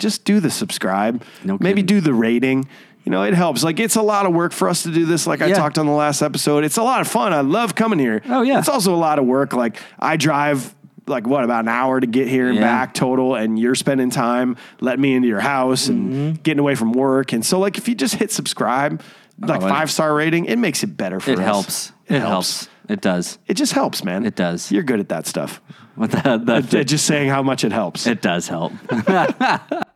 just do the subscribe. No Maybe do the rating. You know, it helps. Like it's a lot of work for us to do this. Like I Yeah. talked on the last episode, it's a lot of fun. I love coming here. Oh, yeah. it's also a lot of work. Like I drive like what about an hour to get here and Yeah. back total, and you're spending time letting me into your house and Mm-hmm. getting away from work. And so, like, if you just hit subscribe, like Oh, it- five star rating, it makes it better for It us. helps. It, helps. It does. It just helps, man. It does. You're good at that stuff. With that, that, Uh, Just saying how much it helps. it does help.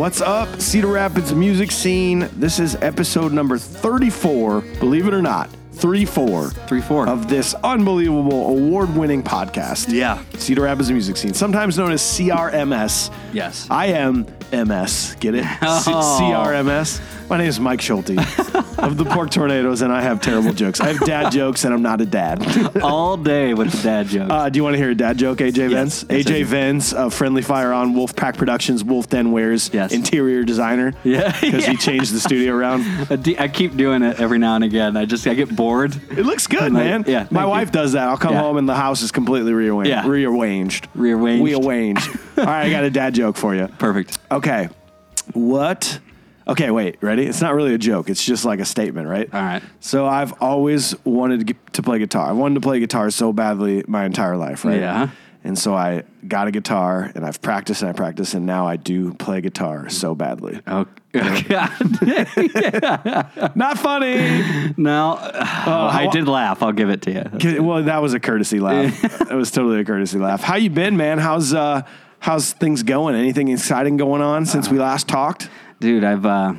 What's up, Cedar Rapids music scene? This is episode number 34, believe it or not. 34 Three, four. of this unbelievable award winning podcast. Yeah. Cedar Rapids music scene, sometimes known as CRMS. Yes. I am MS. Get it? C- Oh. CRMS. My name is Mike Schulte of the Pork Tornadoes, and I have terrible jokes. I have dad jokes, and I'm not a dad. All day with the dad jokes. Uh, do you want to hear a dad joke, AJ Yes. Vence? Yes, AJ. Vence of Friendly Fire on Wolfpack Productions, Wolf Den Wears, Yes. interior designer. Yeah. Because Yeah. he changed the studio around. I keep doing it every now and again. I just I get bored. It looks good, man. yeah, My wife you. does that. I'll come Yeah. home and the house is completely rearranged. Yeah. Rearranged. Rearranged. Rearranged. All right, I got a dad joke for you. Perfect. Okay. What? Okay, wait, ready? It's not really a joke. It's just like a statement, right? All right. So I've always wanted to, get, to play guitar. I wanted to play guitar so badly my entire life, right? Yeah. And so I got a guitar and I've practiced and I practiced and now I do play guitar so badly. Oh God. Not funny. no, I did laugh. I'll give it to you. Well, that was a courtesy laugh. it was totally a courtesy laugh. How you been, man? How's uh how's things going? Anything exciting going on since we last talked? Dude, I've uh,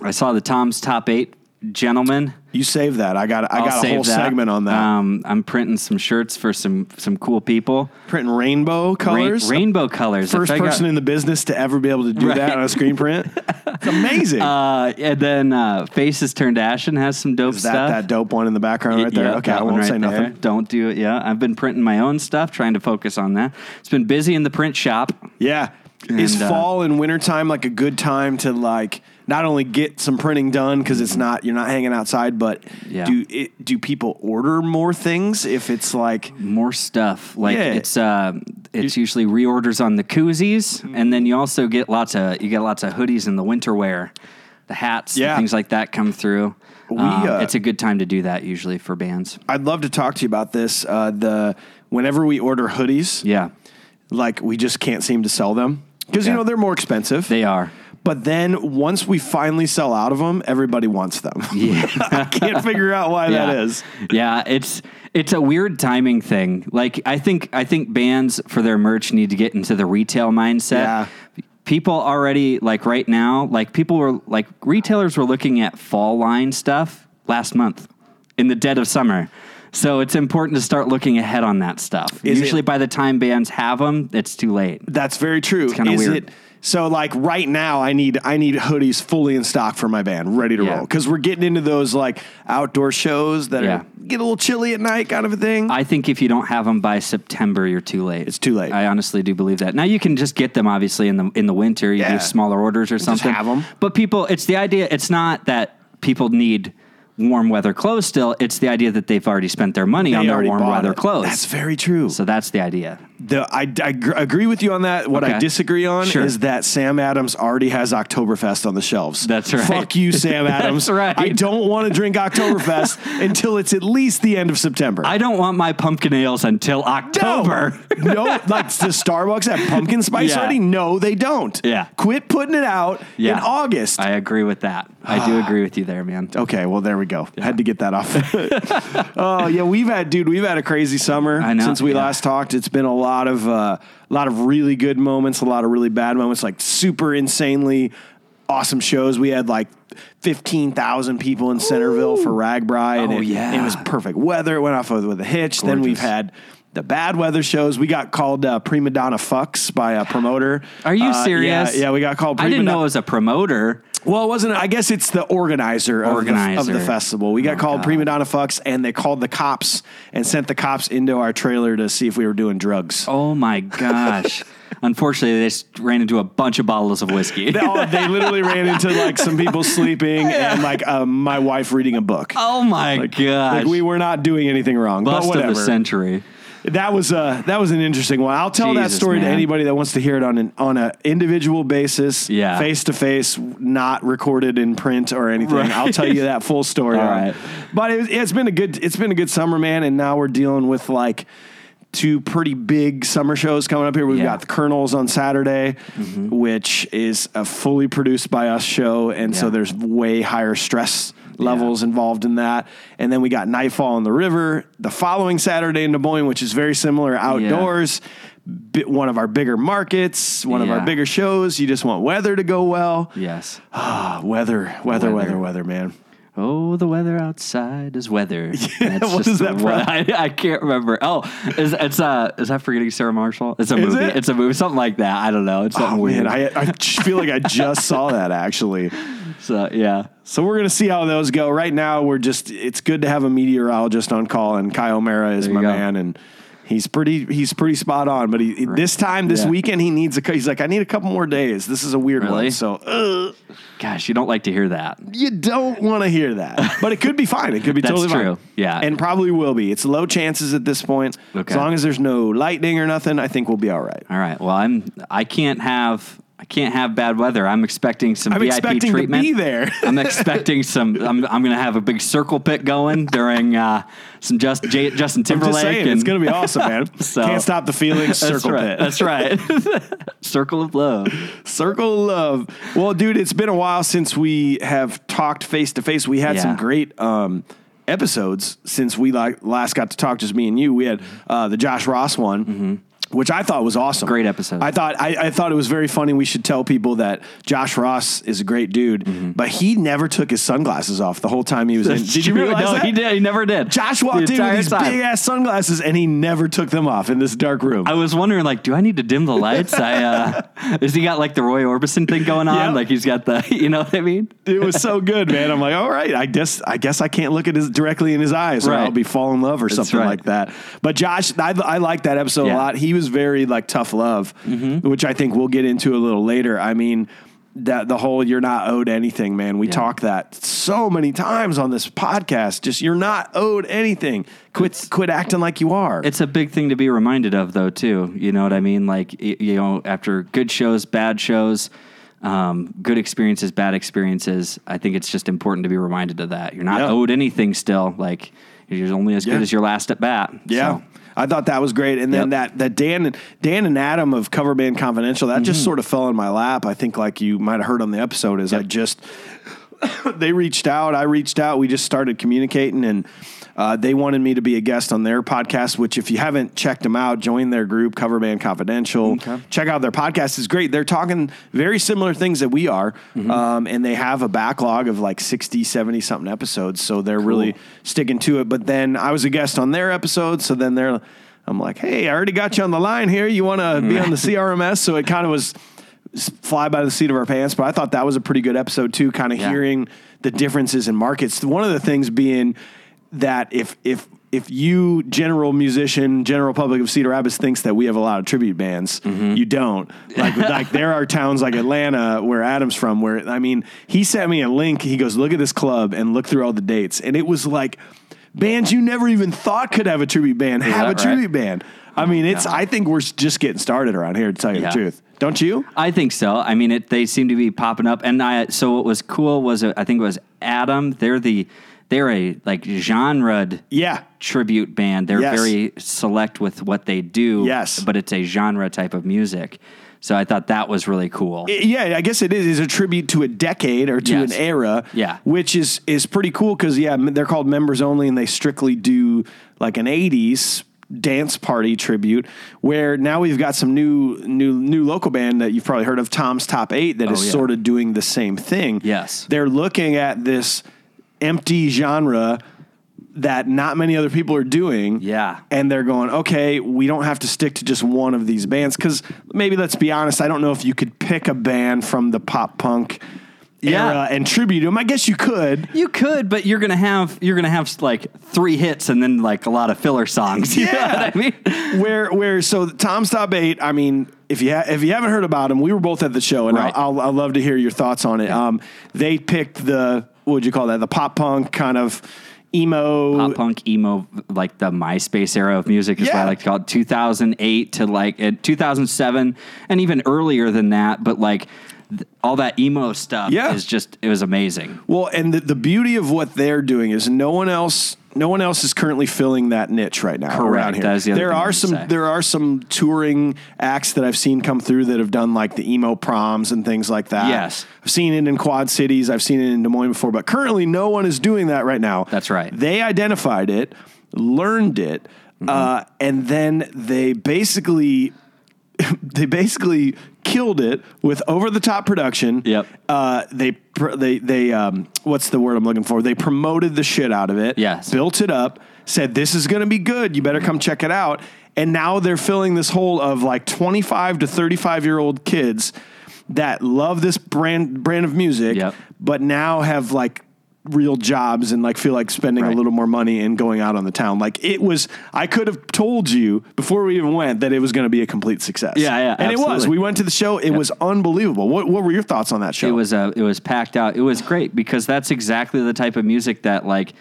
I saw the Tom's top eight gentlemen. You save that. I got I I'll got a whole that. segment on that. Um, I'm printing some shirts for some some cool people. Printing rainbow Rain- colors. rainbow colors. First I got- person in the business to ever be able to do Right. that on a screen print. It's amazing. Uh, and then uh, Faces Turned Ashen has some dope Is that stuff. that dope one in the background right there? Yeah, okay, I won't one say right nothing. there. Don't do it. Yeah, I've been printing my own stuff, trying to focus on that. It's been busy in the print shop. Yeah. Is And, uh, fall and winter time like a good time to like not only get some printing done because it's not you're not hanging outside, but Yeah. do it, do people order more things if it's like More stuff. Like Yeah. it's uh, it's usually reorders on the koozies, and then you also get lots of you get lots of hoodies in the winter wear, the hats, Yeah. things like that come through. We, Um, uh, it's a good time to do that usually for bands. I'd love to talk to you about this. Uh, the whenever we order hoodies, Yeah, like we just can't seem to sell them because you know they're more expensive. they are. but then once we finally sell out of them, everybody wants them. Yeah. I can't figure out why yeah. that is. Yeah, it's it's a weird timing thing. Like I think I think bands for their merch need to get into the retail mindset. Yeah. People already like right now, like people were like retailers were looking at fall line stuff last month in the dead of summer. So it's important to start looking ahead on that stuff. Is Usually it- by the time bands have them, it's too late. That's very true. It's kinda Is weird. it so like right now I need I need hoodies fully in stock for my band, ready to Yeah. roll. Because we're getting into those like outdoor shows that Yeah. are get a little chilly at night kind of a thing. I think if you don't have them by September, you're too late. It's too late. I honestly do believe that. Now you can just get them obviously in the in the winter. You Yeah. do smaller orders or something. Have them, But people, it's the idea. It's not that people need warm weather clothes. Still, it's the idea that they've already spent their money on their already warm bought weather it. clothes. That's very true. so that's the idea. The, I, I gr- agree with you on that. What I Okay. disagree on Sure. is that Sam Adams already has Oktoberfest on the shelves. That's right. Fuck you, Sam Adams. That's right. I don't want to drink Oktoberfest until it's at least the end of September. I don't want my pumpkin ales until October. No, no, like the Starbucks have pumpkin spice Yeah. already? No, they don't. Yeah. Quit putting it out in Yeah. August. I agree with that. I do ah. agree with you there, man. Okay, well there we go. Had to get that off. oh yeah, we've had dude, we've had a crazy summer I know, since we yeah. last talked. It's been a lot of uh, a lot of really good moments, a lot of really bad moments, like super insanely awesome shows. We had like fifteen thousand people in Centerville for RAGBRAI, and Oh, it, yeah. it was perfect weather. It went off with, with a hitch. Then we've had. The bad weather shows. We got called uh, prima donna fucks by a promoter. Are you Uh, serious? Yeah, yeah, we got called. I didn't know it was a promoter. well, it wasn't. I guess it's the organizer, Of, the, of the festival. We got Oh, called God. Prima Donna Fucks, and they called the cops and sent the cops into our trailer to see if we were doing drugs. Oh my gosh. Unfortunately, they just ran into a bunch of bottles of whiskey. They, all- they literally ran into like some people sleeping and like um, my wife reading a book. oh my god! Like we were not doing anything wrong, Bust but of whatever. the century. That was uh that was an interesting one. I'll tell that Jesus, story to anybody that wants to hear it on an on a individual basis, Yeah. face to face, not recorded in print or anything. Right. I'll tell you that full story. All right. but it, it's been a good it's been a good summer, man. And now we're dealing with like two pretty big summer shows coming up here. We've Yeah. got the Colonels on Saturday, which is a fully produced by us show, and so there's way higher stress levels involved in that. And then we got Nightfall on the River the following Saturday in Des Moines, which is very similar outdoors. Bi- one of our bigger markets, one of our bigger shows. You just want weather to go well. Yes. Ah, weather, weather, weather, Weather. weather, man. Oh, the weather outside is weather. That's what is that from? I, I can't remember. Oh, is it's uh is that forgetting Sarah Marshall? It's a Is movie. it? It's a movie, something like that. I don't know. It's something Oh weird. man, I, I feel like I just saw that actually. so yeah. So we're gonna see how those go. Right now, we're just it's good to have a meteorologist on call, and Kyle O'Mara is my go. man, and he's pretty he's pretty spot on. But he this time this Yeah. weekend he needs a he's like I need a couple more days. This is a weird one. So uh, Gosh, you don't like to hear that. you don't want to hear that, but it could be fine. It could be That's totally true. fine. Yeah. and probably will be. It's low chances at this point. Okay. As long as there's no lightning or nothing, I think we'll be all right. All right. Well, I'm I can't have I can't have bad weather. I'm expecting some I'm VIP expecting treatment. to be there. I'm expecting some. I'm, I'm going to have a big circle pit going during uh, some just J, Justin I'm Timberlake. saying, it's going to be awesome, man. So- Can't stop the feelings. Circle right. pit. That's right. circle of love. Circle of love. Well, dude, it's been a while since we have talked face to face. We had some great um, episodes since we like last got to talk, just me and you. We had uh, the Josh Ross one. Which I thought was awesome. Great episode. I thought I, I thought it was very funny. We should tell people that Josh Ross is a great dude, Mm-hmm. but he never took his sunglasses off the whole time he was in. Did you realize no, that? he did. He never did. Josh The walked in with these big ass sunglasses, and he never took them off in this dark room. I was wondering, like, do I need to dim the lights? I uh, is he got like the Roy Orbison thing going on? Yep. Like he's got the, you know what I mean? it was so good, man. I'm like, all right, I guess I guess I can't look at his directly in his eyes, or Right. I'll be fall in love or something right. like that. But Josh, I, I like that episode a lot. He was very like tough love, which I think we'll get into a little later. I mean. That the whole you're not owed anything, man. We Yeah. talk that so many times on this podcast. Just you're not owed anything. Quit quit acting like you are. It's a big thing to be reminded of, though, too. You know what I mean? Like, you know, after good shows, bad shows, um, good experiences, bad experiences, I think it's just important to be reminded of that. You're not Yeah. owed anything still. Like, you're only as Yeah. good as your last at bat. Yeah. So, I thought that was great, and then Yep. that that Dan Dan and Adam of Cover Band Confidential that Mm-hmm. just sort of fell in my lap. I think like you might have heard on the episode is I just they reached out, I reached out, we just started communicating, and uh, they wanted me to be a guest on their podcast. Which, if you haven't checked them out, join their group Cover Band Confidential. Okay. Check out their podcast; it's great. They're talking very similar things that we are, Mm-hmm. um, and they have a backlog of like 60, 70 something episodes. So they're really sticking to it. But then I was a guest on their episode, so then they're, I'm like, hey, I already got you on the line here. You want to be on the CRMS? So it kind of was fly by the seat of our pants. But I thought that was a pretty good episode too, kind of Yeah. hearing the differences in markets. One of the things being that if if if you general musician general public of cedar rapids thinks that we have a lot of tribute bands Mm-hmm. you don't like like there are towns like atlanta where adam's from where i mean he sent me a link he goes look at this club and look through all the dates and it was like bands you never even thought could have a tribute band have a that right? tribute band i mean it's God. i think we're just getting started around here to tell you Yeah. the truth don't you I think so. I mean, it, they seem to be popping up, and I. So what was cool was uh, I think it was Adam. They're the they're a like genre yeah tribute band. They're Yes. very select with what they do. Yes. but it's a genre type of music. So I thought that was really cool. Yeah, I guess it is. Is a tribute to a decade or to Yes. an era. Yeah. which is is pretty cool because yeah, they're called members only, and they strictly do like an '80s dance party tribute where now we've got some new new new local band that you've probably heard of Tom's Top 8 that oh, is Oh, yeah. sort of doing the same thing. Yes. They're looking at this empty genre that not many other people are doing. Yeah. And they're going, okay, we don't have to stick to just one of these bands. Cause maybe let's be honest, I don't know if you could pick a band from the pop punk Yeah. era and tribute them. I guess you could. You could, but you're gonna have you're gonna have like three hits and then like a lot of filler songs. You know Yeah. what I mean? Where where so Tom's Top Eight. I mean, if you ha- if you haven't heard about them, we were both at the show, and Right. I'll, I'll I'd love to hear your thoughts on it. Um, they picked the what would you call that? The pop punk kind of emo. Pop punk emo, like the MySpace era of music, is what I like to call it. 2008 to like uh, 2007, and even earlier than that. But like all that emo stuff Yeah. is just it was amazing. Well, and the, the beauty of what they're doing is no one else. No one else is currently filling that niche right now. Correct. Around here. The there are some. say. There are some touring acts that I've seen come through that have done like the emo proms and things like that. Yes. I've seen it in Quad Cities. I've seen it in Des Moines before, but currently no one is doing that right now. That's right. They identified it, learned it, Mm-hmm. uh, and then they basically they basically killed it with over the top production. Yep. Uh, they they they um, what's the word I'm looking for? They promoted the shit out of it. Yes. Built it up. Said this is going to be good. You better come check it out. And now they're filling this hole of like 25 to 35 year old kids that love this brand brand of music, Yep. but now have like real jobs and like feel like spending a little more money and going out on the town. Like it was, I could have told you before we even went that it was going to be a complete success. Yeah, yeah, and it was. We went to the show. It was unbelievable. What What were your thoughts on that show? It was uh, it was packed out. It was great because that's exactly the type of music that like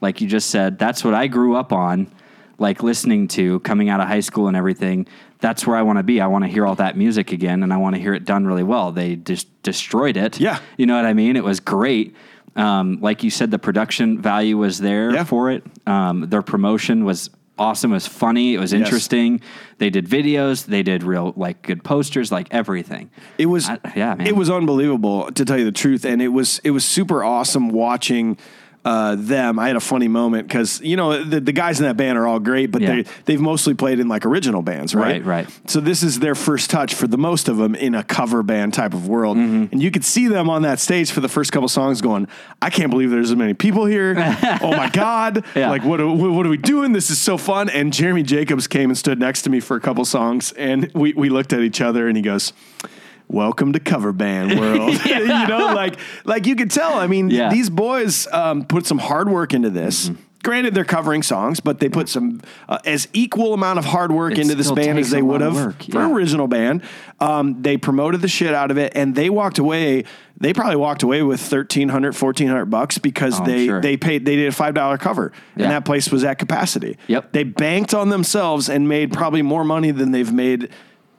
like you just said. That's what I grew up on, like listening to coming out of high school and everything. That's where I want to be. I want to hear all that music again, and I want to hear it done really well. They just destroyed it. Yeah. you know what I mean. It was great. Um, like you said, the production value was there Yeah. for it. Um, their promotion was awesome. It was funny. It was Yes. interesting. They did videos. They did real like good posters. Like everything. It was I- yeah, man. It was unbelievable to tell you the truth, and it was it was super awesome watching uh, them. I had a funny moment because you know the, the guys in that band are all great, but Yeah. they they've mostly played in like original bands, right? Right, right. So this is their first touch for the most of them in a cover band type of world, Mm-hmm. and you could see them on that stage for the first couple songs, going, "I can't believe there's as many people here! oh my god! Yeah. Like what are, what are we doing? This is so fun!" And Jeremy Jacobs came and stood next to me for a couple songs, and we we looked at each other, and he goes welcome to cover band world. you know, like like you could tell. I mean, Yeah. these boys um, put some hard work into this. Mm-hmm. Granted, they're covering songs, but they put some uh, as equal amount of hard work It into this band as they would have work, for yeah. original band. Um, they promoted the shit out of it, and they walked away. They probably walked away with 1300 1400 bucks because Oh, they sure. they paid they did a five dollar cover, Yeah. and that place was at capacity. Yep. they banked on themselves and made probably more money than they've made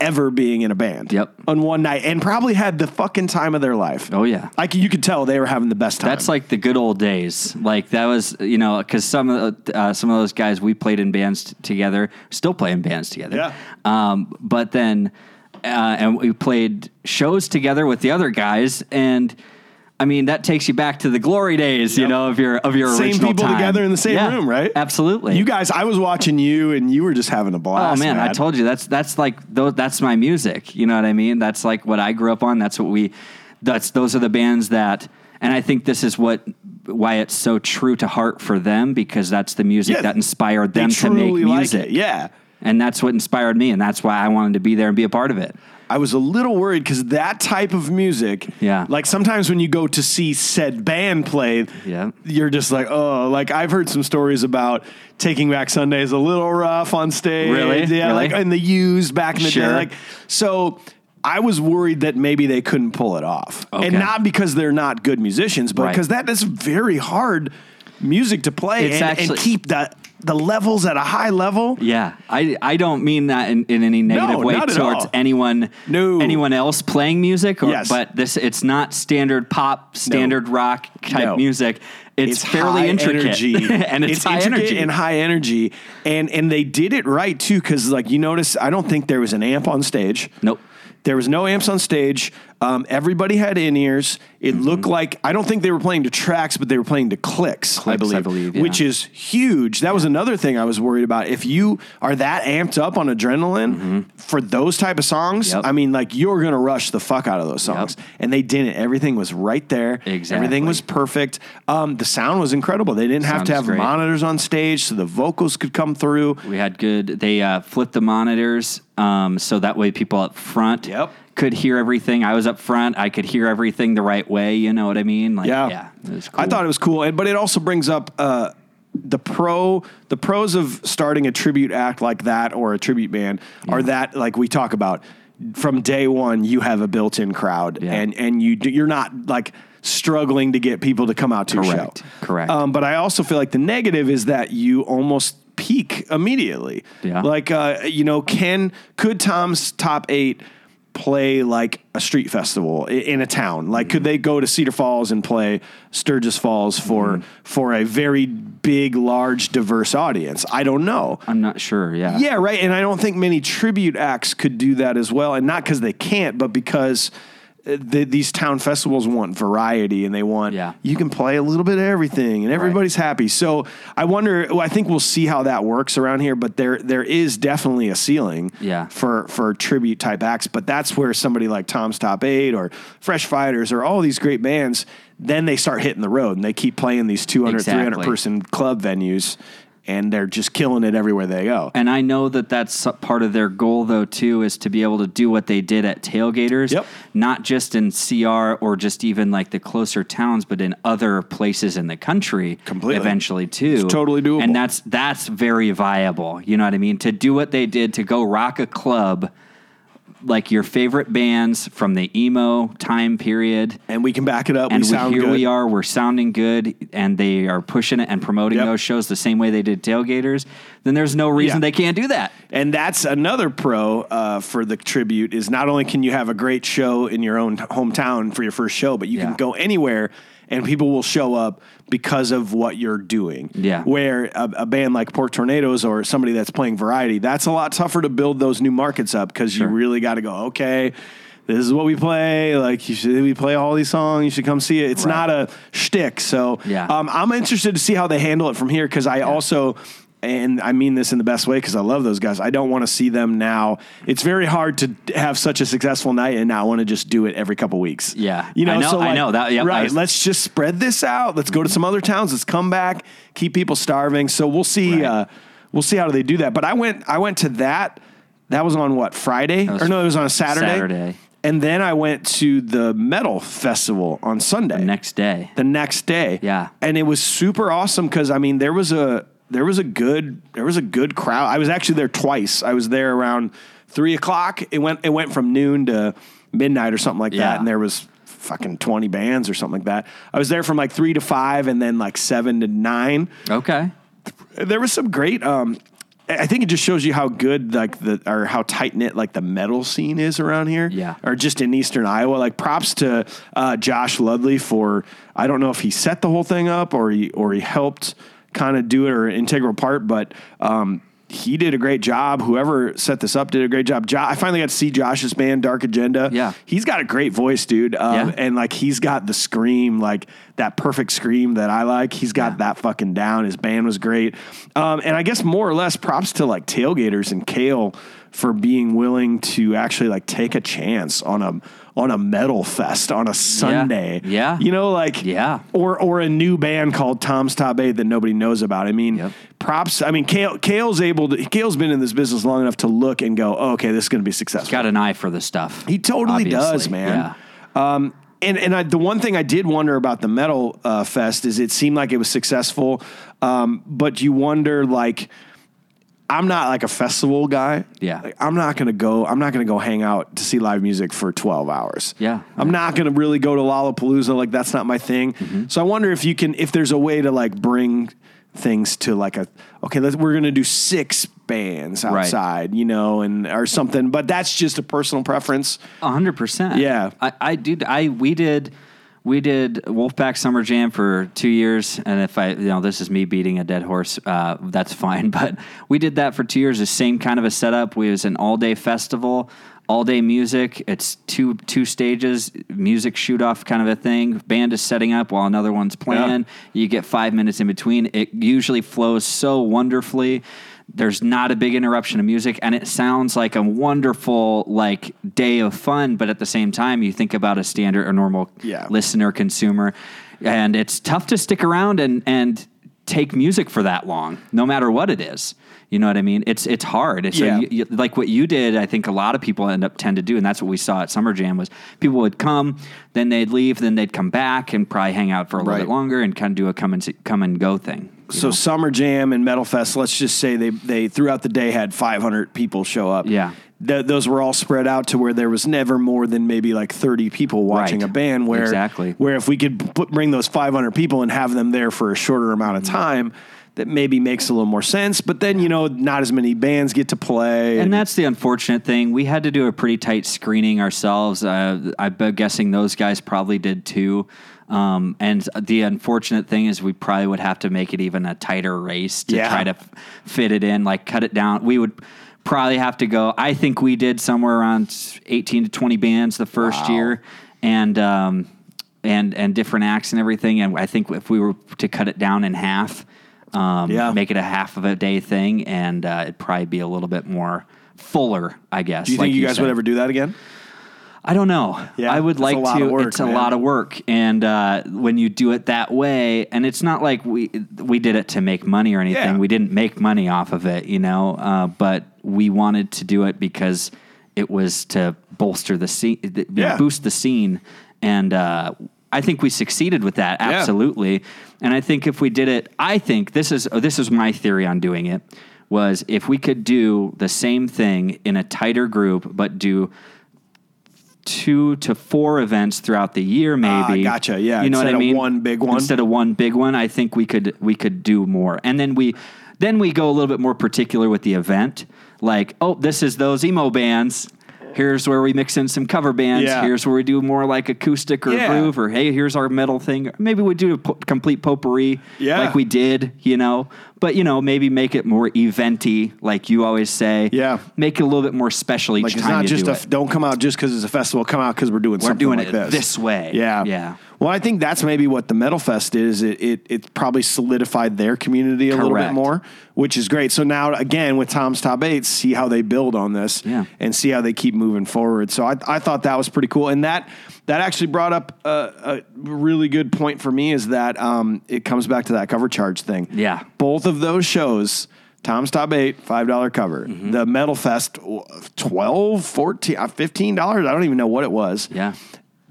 ever being in a band. Yep. on one night, and probably had the fucking time of their life. Oh yeah. Like you could tell they were having the best time. That's like the good old days. Like that was, you know, because some of the, uh, some of those guys we played in bands t- together, still play in bands together. Yeah. Um, but then, uh, and we played shows together with the other guys, and I mean that takes you back to the glory days, you know, of your of your same original people time. together in the same Yeah, room, right? Absolutely. You guys, I was watching you, and you were just having a blast. Oh blast. man, I told you that's that's like those, that's my music. You know what I mean? That's like what I grew up on. That's what we. That's those are the bands that, and I think this is what why it's so true to heart for them because that's the music Yeah, that inspired them to make truly like music. Yeah. And that's what inspired me, and that's why I wanted to be there and be a part of it. I was a little worried because that type of music, Yeah. like sometimes when you go to see said band play, Yeah. you're just like, oh, like I've heard some stories about Taking Back Sunday is a little rough on stage. Really? Yeah, Really? like in the used back in the day. Like, so I was worried that maybe they couldn't pull it off. Okay. And not because they're not good musicians, but Right. because that is very hard music to play and, and keep the, the levels at a high level. Yeah, I, I don't mean that in, in any negative way towards all. anyone No. anyone else playing music. Or, Yes. but this it's not standard pop, standard rock type No. music. It's, fairly high intricate, energy. and it's, high intricate energy. and high energy, and and they did it right too. Because like you notice, I don't think there was an amp on stage. Nope. There was no amps on stage. Um, everybody had in ears. It Mm-hmm. looked like I don't think they were playing to tracks, but they were playing to clicks. I believe, I believe, yeah. which is huge. That was another thing I was worried about. If you are that amped up on adrenaline for those type of songs, Mm-hmm. Yep. I mean, like you're gonna rush the fuck out of those songs, and they didn't. Everything was right there. Exactly. Everything was perfect. Um, the sound was incredible. They didn't have to have monitors on stage, so the vocals could come through. We had good. They uh, flipped the monitors um, so that way people up front Yep. Could hear everything. I was up front. I could hear everything the right way. You know what I mean? Like, Yeah, yeah. It was cool. I thought it was cool, and but it also brings up uh, the pro the pros of starting a tribute act like that or a tribute band are that like we talk about from day one you have a built-in crowd Yeah. and and you do- you're not like struggling to get people to come out to your Correct. show. Correct. Um, but I also feel like the negative is that you almost peak immediately. Yeah. Like uh, you know, can could Tom's top eight play like a street festival in a town? Like, could mm-hmm. they go to Cedar Falls and play Sturgis Falls for mm-hmm. for a very big, large, diverse audience? I don't know. I'm not sure. Yeah. Yeah, right. And I don't think many tribute acts could do that as well. And not because they can't, but because Uh, the, these town festivals want variety and they want Yeah. you can play a little bit of everything and everybody's happy. So I wonder. well, I think we'll see how that works around here. But there there is definitely a ceiling. Yeah. For for tribute type acts. But that's where somebody like Tom's Top Eight or Fresh Fighters or all these great bands. Then they start hitting the road and they keep playing these 200, 300 person club venues and they're just killing it everywhere they go. And I know that that's part of their goal, though, too, is to be able to do what they did at tailgaters, Yep. not just in CR or just even like the closer towns, but in other places in the country, Completely. eventually too. It's totally doable. and that's that's very viable. You know what I mean? To do what they did to go rock a club, like your favorite bands from the emo time period. and we can back it up. And we here good. we are, we're sounding good, and they are pushing it and promoting Yep. those shows the same way they did tailgaters. Then there's no reason Yeah. they can't do that. And that's another pro uh, for the tribute is not only can you have a great show in your own hometown for your first show, but you Yeah. can go anywhere and people will show up because of what you're doing. Yeah. Where a, a band like Pork Tornadoes or somebody that's playing variety, that's a lot tougher to build those new markets up because you really got to go, okay, this is what we play. Like you should we play all these songs. You should come see it. It's Right. not a shtick. So Yeah. um, I'm interested to see how they handle it from here because I also, and I mean this in the best way because I love those guys. I don't want to see them now. It's very hard to have such a successful night and not want to just do it every couple weeks. Yeah. you know, I know- so I know that- yep, right. was- Let's just spread this out. Let's go to some other towns. Let's come back. Keep people starving. So we'll see. Right. Uh, we'll see how they do that. But I went. I went to that. That was on what Friday or no? It was on a Saturday. Saturday. And then I went to the metal festival on Sunday Next day. the next day. Yeah. and it was super awesome because I mean there was a there was a good there was a good crowd. I was actually there twice. I was there around three o'clock. It went it went from noon to midnight or something like Yeah. that, and there was fucking twenty bands or something like that. I was there from like three to five, and then like seven to nine Okay. there was some great um I think it just shows you how good like the or how tight knit like the metal scene is around here. Yeah. Or just in eastern Iowa. Like props to uh, Josh Ludley for I don't know if he set the whole thing up or he or he helped kind of do it or an integral part, but um he did a great job. Whoever set this up did a great job. Jo- I finally got to see Josh's band, Dark Agenda. Yeah. he's got a great voice, dude. Um, Yeah. and like he's got the scream, like that perfect scream that I like. He's got Yeah. that fucking down. His band was great. Um, and I guess more or less props to like tailgaters and Kale for being willing to actually like take a chance on a on a metal fest on a Sunday. Yeah. You know, like Yeah. Or or a new band called Tom's Top Eight that nobody knows about. I mean, Yep. props. I mean, Kale Kale's able to Kale's been in this business long enough to look and go, oh, okay, this is gonna be successful. Got an eye for the stuff. He totally does, man. Yeah. Um, and and I, the one thing I did wonder about the metal uh, fest is it seemed like it was successful, um, but you wonder like. I'm not like a festival guy. Yeah. Like, I'm not gonna go. I'm not gonna go hang out to see live music for 12 hours. Yeah. I'm not gonna really go to Lollapalooza. Like that's not my thing. Mm-hmm. So I wonder if you can, if there's a way to like bring things to like a okay. Let's we're gonna do six bands Right. outside, you know, and or something. But that's just a personal preference. Hundred percent. Yeah. I, I did. I we did. We did Wolfpack Summer Jam for two years, and if I, you know, this is me beating a dead horse, uh, that's fine. But we did that for two years. The same kind of a setup. We it was an all day festival, all day music. It's two two stages, music shoot off kind of a thing. Band is setting up while another one's playing. You get five minutes in between. It usually flows so wonderfully. There's not a big interruption of music, and it sounds like a wonderful like day of fun. But at the same time, you think about a standard or normal Yeah. listener consumer, and it's tough to stick around and and take music for that long, no matter what it is. You know what I mean? It's it's hard. So Yeah. you, you, like what you did, I think a lot of people end up tend to do, and that's what we saw at Summer Jam was people would come, then they'd leave, then they'd come back and probably hang out for a little bit longer and kind of do a come and see, come and go thing. So know? Summer Jam and Metal Fest, let's just say they they throughout the day had 500 people show up. Yeah. Th- those were all spread out to where there was never more than maybe like 30 people watching Right. a band. Where Exactly. where if we could put, bring those 500 people and have them there for a shorter amount Mm-hmm. of time, that maybe makes a little more sense. But then you know, not as many bands get to play. And that's the unfortunate thing. We had to do a pretty tight screening ourselves. Uh, I'm guessing those guys probably did too. Um, and the unfortunate thing is, we probably would have to make it even a tighter race to Yeah. try to f- fit it in, like cut it down. We would probably have to go. I think we did somewhere around 18 to 20 bands the first Wow. year, and um, and and different acts and everything. And I think if we were to cut it down in half, um, Yeah. make it a half of a day thing, and uh, it'd probably be a little bit more fuller, I guess. do you like think you guys said. would ever do that again? I don't know. Yeah, I would like to. work, it's a lot of work, and uh, when you do it that way, and it's not like we we did it to make money or anything. Yeah. We didn't make money off of it, you know. Uh, but we wanted to do it because it was to bolster the scene, Yeah. boost the scene, and uh, I think we succeeded with that absolutely. And I think if we did it, I think this is this is my theory on doing it was if we could do the same thing in a tighter group, but do two to four events throughout the year, maybe. Ah, gotcha. Yeah, you know what instead I of mean. one big one. instead of one big one. I think we could we could do more, and then we then we go a little bit more particular with the event. Like, oh, this is those emo bands. Here's where we mix in some cover bands. Yeah. Here's where we do more like acoustic or Yeah. groove, or hey, here's our metal thing. Maybe we do a po- complete potpourri, Yeah. like we did, you know. But you know, maybe make it more eventy, like you always say. Yeah. make it a little bit more special each Like it's time not you just do a, it. don't come out just because it's a festival. Come out because we're doing We're something doing like it this this way. Yeah, Yeah. Well, I think that's maybe what the Metal Fest. Is it it, it probably solidified their community a little bit more, which is great. So now again with Tom's Top Eight, see how they build on this, Yeah. and see how they keep moving forward. So I, I thought that was pretty cool, and that that actually brought up a, a really good point for me is that um, it comes back to that cover charge thing. Yeah. both of those shows. Tom's Top 8, $5 cover. Mm-hmm. The Metal Fest, 12 14 uh, $15. I don't even know what it was Yeah.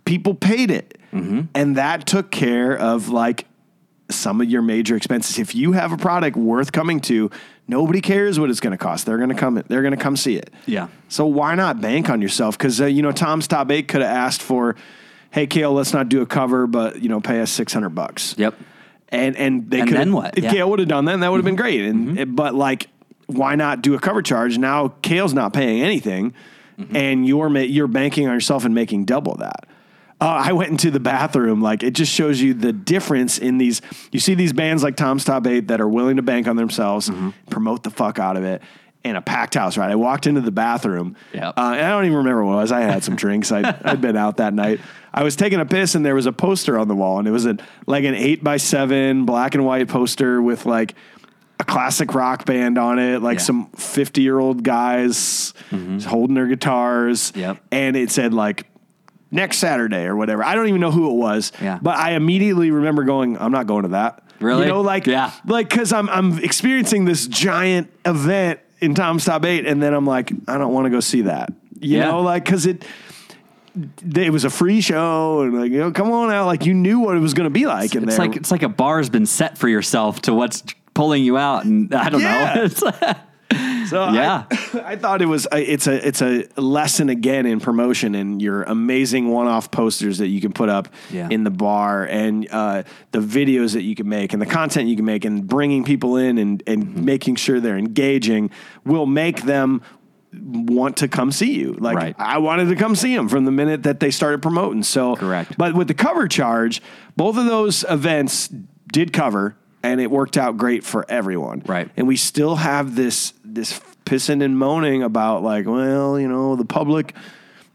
people paid it. And that took care of like some of your major expenses. If you have a product worth coming to, nobody cares what it's going to cost. They're going to come they're going to come see it. Yeah. So why not bank on yourself cuz uh, you know Tom's Top 8 could have asked for hey Kale, let's not do a cover but you know pay us 600 bucks. Yep. And and they could then what? If Yeah. Mm-hmm. Kale would have done that, that would have been great. And but like why not do a cover charge? Now Kale's not paying anything Mm-hmm. and you're you're banking on yourself and making double that. Uh, I went into the bathroom. Like it just shows you the difference in these. You see these bands like Tom's Top Eight that are willing to bank on themselves, Mm-hmm. promote the fuck out of it, in a packed house. Right. I walked into the bathroom. Yep. Uh, and I don't even remember what it was. I had some drinks. I'd, I'd been out that night. I was taking a piss and there was a poster on the wall and it was a, like an eight by seven black and white poster with like a classic rock band on it, like Yeah. some 50 year old guys holding their guitars. Yep. And it said like next Saturday or whatever. I don't even know who it was. Yeah. But I immediately remember going, I'm not going to that. Really? You know, like, Yeah. like, cause I'm, I'm experiencing this giant event in Tom's Top 8 and then I'm like, I don't want to go see that. You Yeah. know, like, cause it, it was a free show and like, you know, come on out. Like you knew what it was going to be like in It's there. like it's like a bar's been set for yourself to what's pulling you out, and I don't Yeah. know. So I- Yeah. I, thought it was a, it's a it's a lesson again in promotion and your amazing one-off posters that you can put up Yeah. in the bar and uh, the videos that you can make and the content you can make and bringing people in and and Mm-hmm. making sure they're engaging will make them want to come see you. Like Right. I wanted to come see them from the minute that they started promoting. So Correct. But with the cover charge, both of those events did cover and it worked out great for everyone. Right. And we still have this this pissing and moaning about like, well, you know, the public,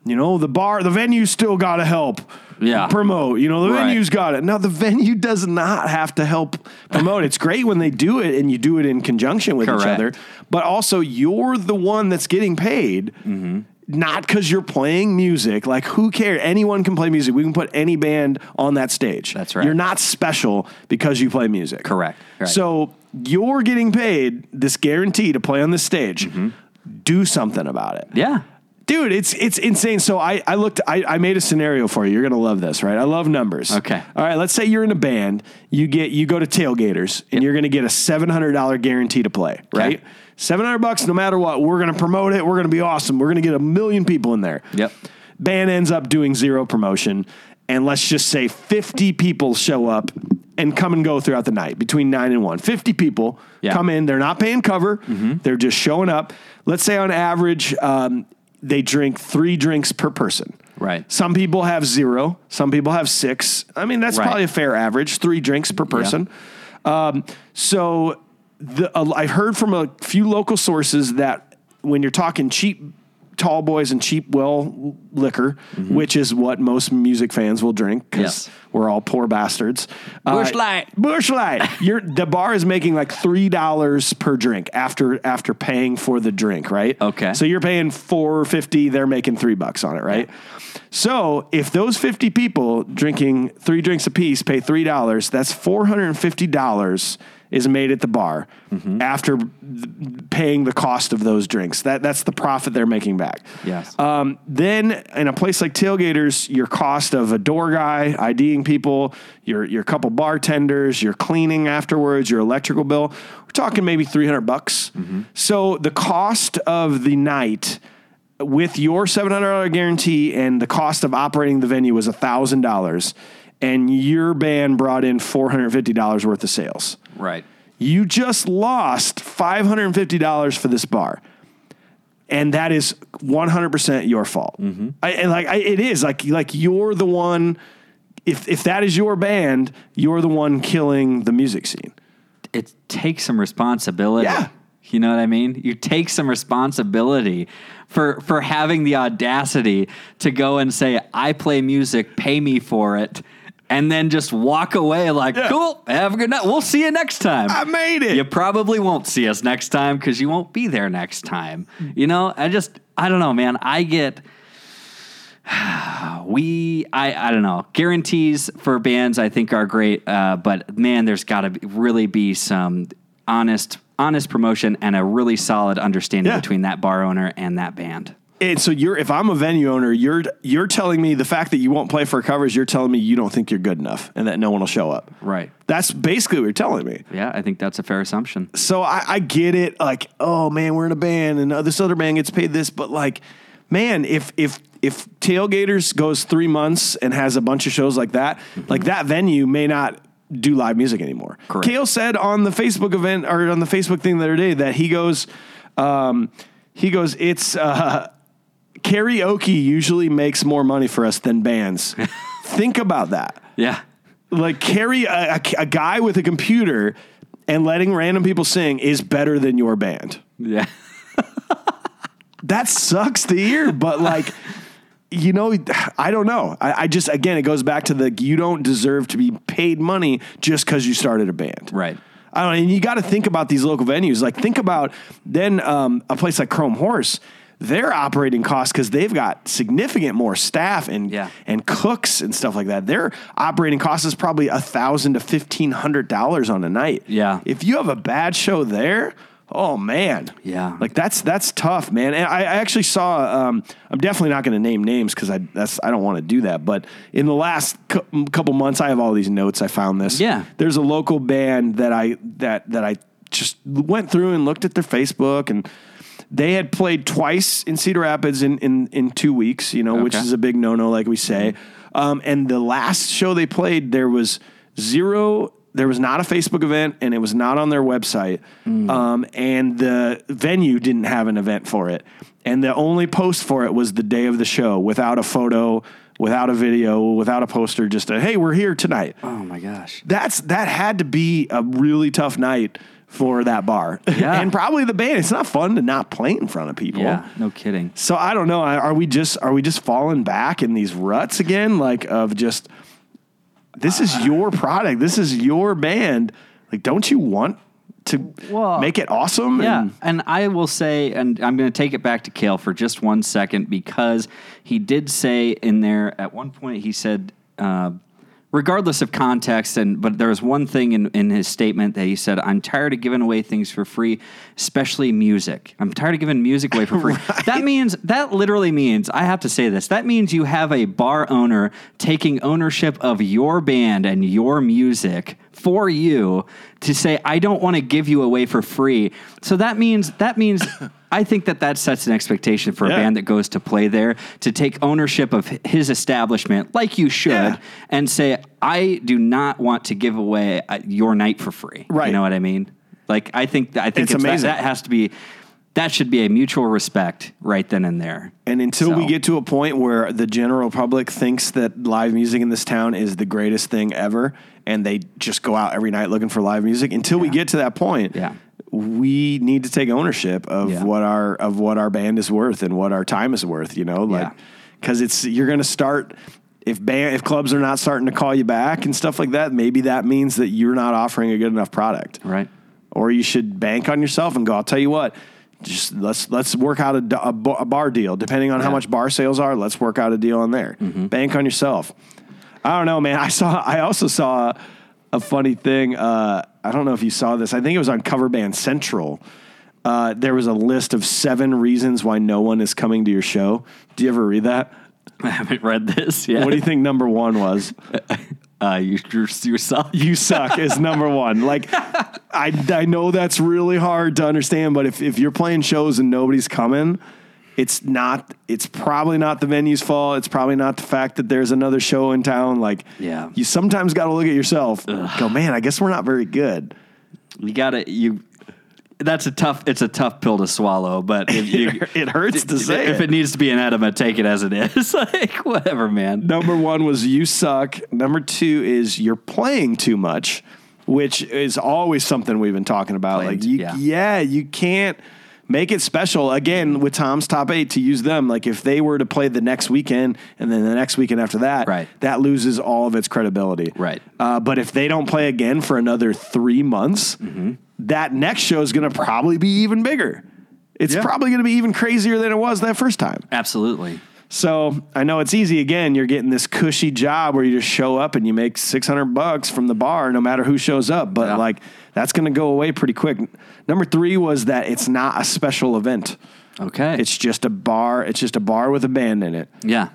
you know, the bar, the venue still got to help. Yeah. Promote, you know, the Right. venue's got it. Now, the venue does not have to help promote. it's great when they do it and you do it in conjunction with each other, but also you're the one that's getting paid. Mm-hmm. Not because you're playing music. Like, who cares? Anyone can play music. We can put any band on that stage. That's right. You're not special because you play music. Correct. Right. So you're getting paid this guarantee to play on this stage. Mm-hmm. Do something about it. Yeah. Dude, it's it's insane. So I, I looked I, I made a scenario for you. You're gonna love this, right? I love numbers. Okay. All right, let's say you're in a band, you get you go to tailgaters and you're gonna get a seven hundred dollar guarantee to play, right? Seven hundred bucks no matter what. We're gonna promote it, we're gonna be awesome. We're gonna get a million people in there. Yep. Band ends up doing zero promotion, and let's just say 50 people show up and come and go throughout the night between nine and one. 50 people Yeah. Mm-hmm. come in, they're not paying cover, they're just showing up. Let's say on average, um, they drink three drinks per person. Right. Some people have zero, some people have six. I mean, that's Right. probably a fair average, three drinks per person. Um, so the, uh, I've heard from a few local sources that when you're talking cheap tall boys and cheap well liquor, which is what most music fans will drink because we're all poor bastards. Busch Uh, Light. Busch Light. You're, the bar is making like three dollars per drink after after paying for the drink, right? Okay. So you're paying four fifty. They're making three bucks on it, right? So if those fifty people drinking three drinks apiece pay three dollars, that's four hundred and fifty dollars is made at the bar Mm-hmm. after paying the cost of those drinks. That that's the profit they're making back. Yes. Um, then in a place like Tailgaters, your cost of a door guy, IDing people, your your couple bartenders, your cleaning afterwards, your electrical bill, we're talking maybe 300 bucks. So the cost of the night with your $700 guarantee and the cost of operating the venue was $1,000 and your band brought in $450 worth of sales. Right. You just lost $550 for this bar. And that is 100% your fault. Mm-hmm. I, and like I, it is like like you're the one if if that is your band, you're the one killing the music scene. It takes some responsibility. Yeah. You know what I mean? You take some responsibility for for having the audacity to go and say, "I play music, pay me for it," and then just walk away like, Yeah. "Cool, have a good night. We'll see you next time." I made it. You probably won't see us next time because you won't be there next time. You know, I just, I don't know, man. I get, we, I, I don't know. Guarantees for bands, I think, are great, uh, but man, there's got to be, really be some honest, honest promotion and a really solid understanding Yeah. between that bar owner and that band. And so you're if I'm a venue owner, you're you're telling me the fact that you won't play for covers, you're telling me you don't think you're good enough and that no one will show up. Right. That's basically what you're telling me. Yeah, I think that's a fair assumption. so I, I get it. Like, oh man, we're in a band, and uh, this other band gets paid this. But like, man, if if if Tailgaters goes three months and has a bunch of shows like that, like that venue may not do live music anymore. Correct. Kale said on the Facebook event or on the Facebook thing the other day that he goes, um, he goes, it's. Uh, Karaoke usually makes more money for us than bands. Think about that Yeah. like carry a, a, a guy with a computer and letting random people sing is better than your band. Yeah. That sucks to hear, but like, you know, I don't know. I, I just, again, it goes back to the you don't deserve to be paid money just because you started a band. Right. I don't know. And you got to think about these local venues. Like, think about then um, a place like Chrome Horse. Their operating costs because they've got significant more staff and Yeah. and cooks and stuff like that. Their operating cost is probably a thousand to fifteen hundred dollars on a night. Yeah. If you have a bad show there, oh man. Yeah. Like that's that's tough, man. And I, I actually saw. Um, I'm definitely not going to name names because I that's I don't want to do that. But in the last cou- couple months, I have all these notes. I found this. Yeah. There's a local band that I that that I just went through and looked at their Facebook and. They had played twice in Cedar Rapids in, in, in two weeks, you know, which is a big no no, like we say. Um, and the last show they played, there was zero. There was not a Facebook event, and it was not on their website. Um, and the venue didn't have an event for it. And the only post for it was the day of the show, without a photo, without a video, without a poster. Just a hey, we're here tonight Oh my gosh. that's that had to be a really tough night for that bar. Yeah. and probably the band. It's not fun to not play in front of people. Yeah, no kidding. So I don't know. Are we just are we just falling back in these ruts again? Like of just this is your product. This is your band. Like, don't you want to Well, make it awesome? Yeah, And- and I will say, and I'm going to take it back to Kale for just one second because he did say in there at one point he said, uh, regardless of context, and but there was one thing in, in his statement that he said, "I'm tired of giving away things for free, especially music. I'm tired of giving music away for free." That means that literally means I have to say this. That means you have a bar owner taking ownership of your band and your music for you to say I don't want to give you away for free. So that means that means I think that that sets an expectation for a band that goes to play there to take ownership of his establishment like you should Yeah. and say I do not want to give away uh, your night for free. Right. You know what I mean? Like I think I think It's it's that- amazing. That, has to be that should be a mutual respect right then and there. And until we get to a point where the general public thinks that live music in this town is the greatest thing ever, and they just go out every night looking for live music, until we get to that point, Yeah. We need to take ownership of Yeah. what our of what our band is worth and what our time is worth. You know, like Yeah. because it's you're going to start. If band, if clubs are not starting to call you back and stuff like that, maybe that means that you're not offering a good enough product Right. or you should bank on yourself and go. I'll tell you what, just let's let's work out a, a a bar deal. Depending on how much bar sales are, let's work out a deal on there. Bank on yourself. I don't know, man. I saw. I also saw a funny thing. Uh, I don't know if you saw this. I think it was on Cover Band Central. Uh, there was a list of seven reasons why no one is coming to your show. Do you ever read that? I haven't read this yet. What do you think number one was? Uh, you, you're, you suck. you suck is number one. Like, I, I know that's really hard to understand, but if, if you're playing shows and nobody's coming, it's not, it's probably not the venue's fault. It's probably not the fact that there's another show in town. Like, Yeah. you sometimes got to look at yourself. Go, man, I guess we're not very good. You gotta you. That's a tough. It's a tough pill to swallow, but if you, It hurts to say if it. it needs to be an enema, take it as it is. like whatever, man. Number one was you suck. Number two is you're playing too much, which is always something we've been talking about. Playing like, you, yeah. yeah. you can't make it special. Again, with Tom's top eight, to use them, like if they were to play the next weekend and then the next weekend after that, Right. that loses all of its credibility. Right. Uh, but if they don't play again for another three months, Mm-hmm. that next show is going to probably be even bigger. It's Yeah. probably going to be even crazier than it was that first time. Absolutely. So I know it's easy. Again, you're getting this cushy job where you just show up and you make 600 bucks from the bar, no matter who shows up. But Yeah. like that's going to go away pretty quick. Number three was that it's not a special event. Okay. It's just a bar. It's just a bar with a band in it. yeah.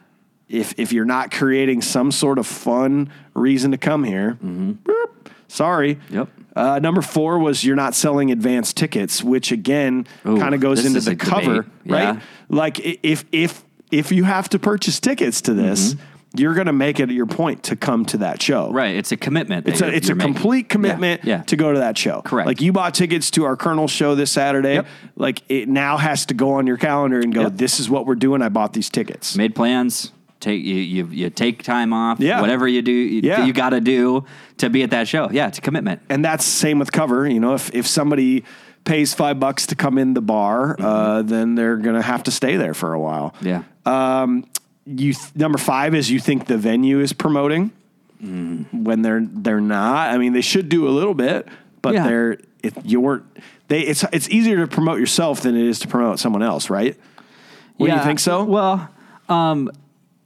If if you're not creating some sort of fun reason to come here, boop, sorry. Mm-hmm. Yep. Uh, number four was you're not selling advance tickets, which again kind of goes into the cover, debate. Yeah. right? Like if if if you have to purchase tickets to this, you're going to make it your point to come to that show. Mm-hmm. Right. It's a commitment. It's a it's a making. complete commitment Yeah. yeah. to go to that show. Correct. Like you bought tickets to our Colonel show this Saturday. Yep. Like it now has to go on your calendar and go. Yep. This is what we're doing. I bought these tickets. Made plans. Take you, you you take time off. Yeah. Whatever you do, you, Yeah. you got to do to be at that show. Yeah. It's a commitment. and that's same with cover. You know, if if somebody pays five bucks to come in the bar, uh, then they're gonna have to stay there for a while. Yeah. Um, you th- number five is you think the venue is promoting when they're they're not. I mean, they should do a little bit, but Yeah. they're if you're they it's it's easier to promote yourself than it is to promote someone else, right? What do you think so? Well, um,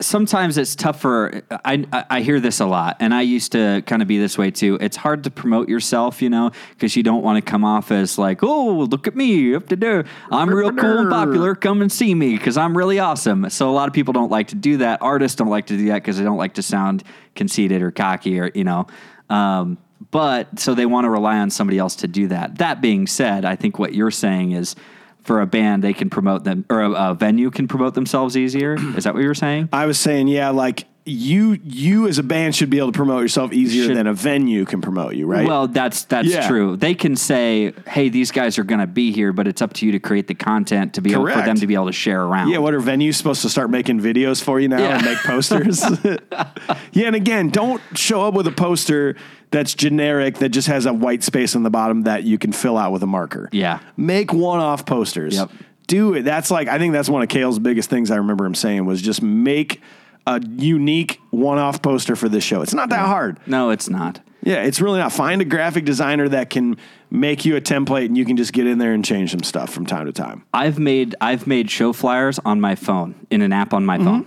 sometimes it's tougher. I, I hear this a lot, and I used to kind of be this way too. It's hard to promote yourself, you know, because you don't want to come off as like, oh, look at me up to do. I'm real cool and popular. Come and see me because I'm really awesome. So a lot of people don't like to do that. Artists don't like to do that because they don't like to sound conceited or cocky or you know. Um, but so they want to rely on somebody else to do that. That being said, I think what you're saying is for a band they can promote them or a, a venue can promote themselves easier. Is that what you were saying? I was saying, yeah, like you you as a band should be able to promote yourself easier Should- than a venue can promote you, right? Well, that's that's Yeah. true. They can say, "Hey, these guys are going to be here," but it's up to you to create the content to be able for them to be able to share around. Yeah, what are venues supposed to start making videos for you now Yeah. and make posters? yeah, and again, don't show up with a poster that's generic that just has a white space on the bottom that you can fill out with a marker. Yeah. Make one-off posters. Yep. Do it. That's like I think that's one of Kale's biggest things I remember him saying was just make a unique one-off poster for this show. It's not that hard. No, it's not. Yeah, it's really not. Find a graphic designer that can make you a template and you can just get in there and change some stuff from time to time. I've made I've made show flyers on my phone in an app on my mm-hmm. phone.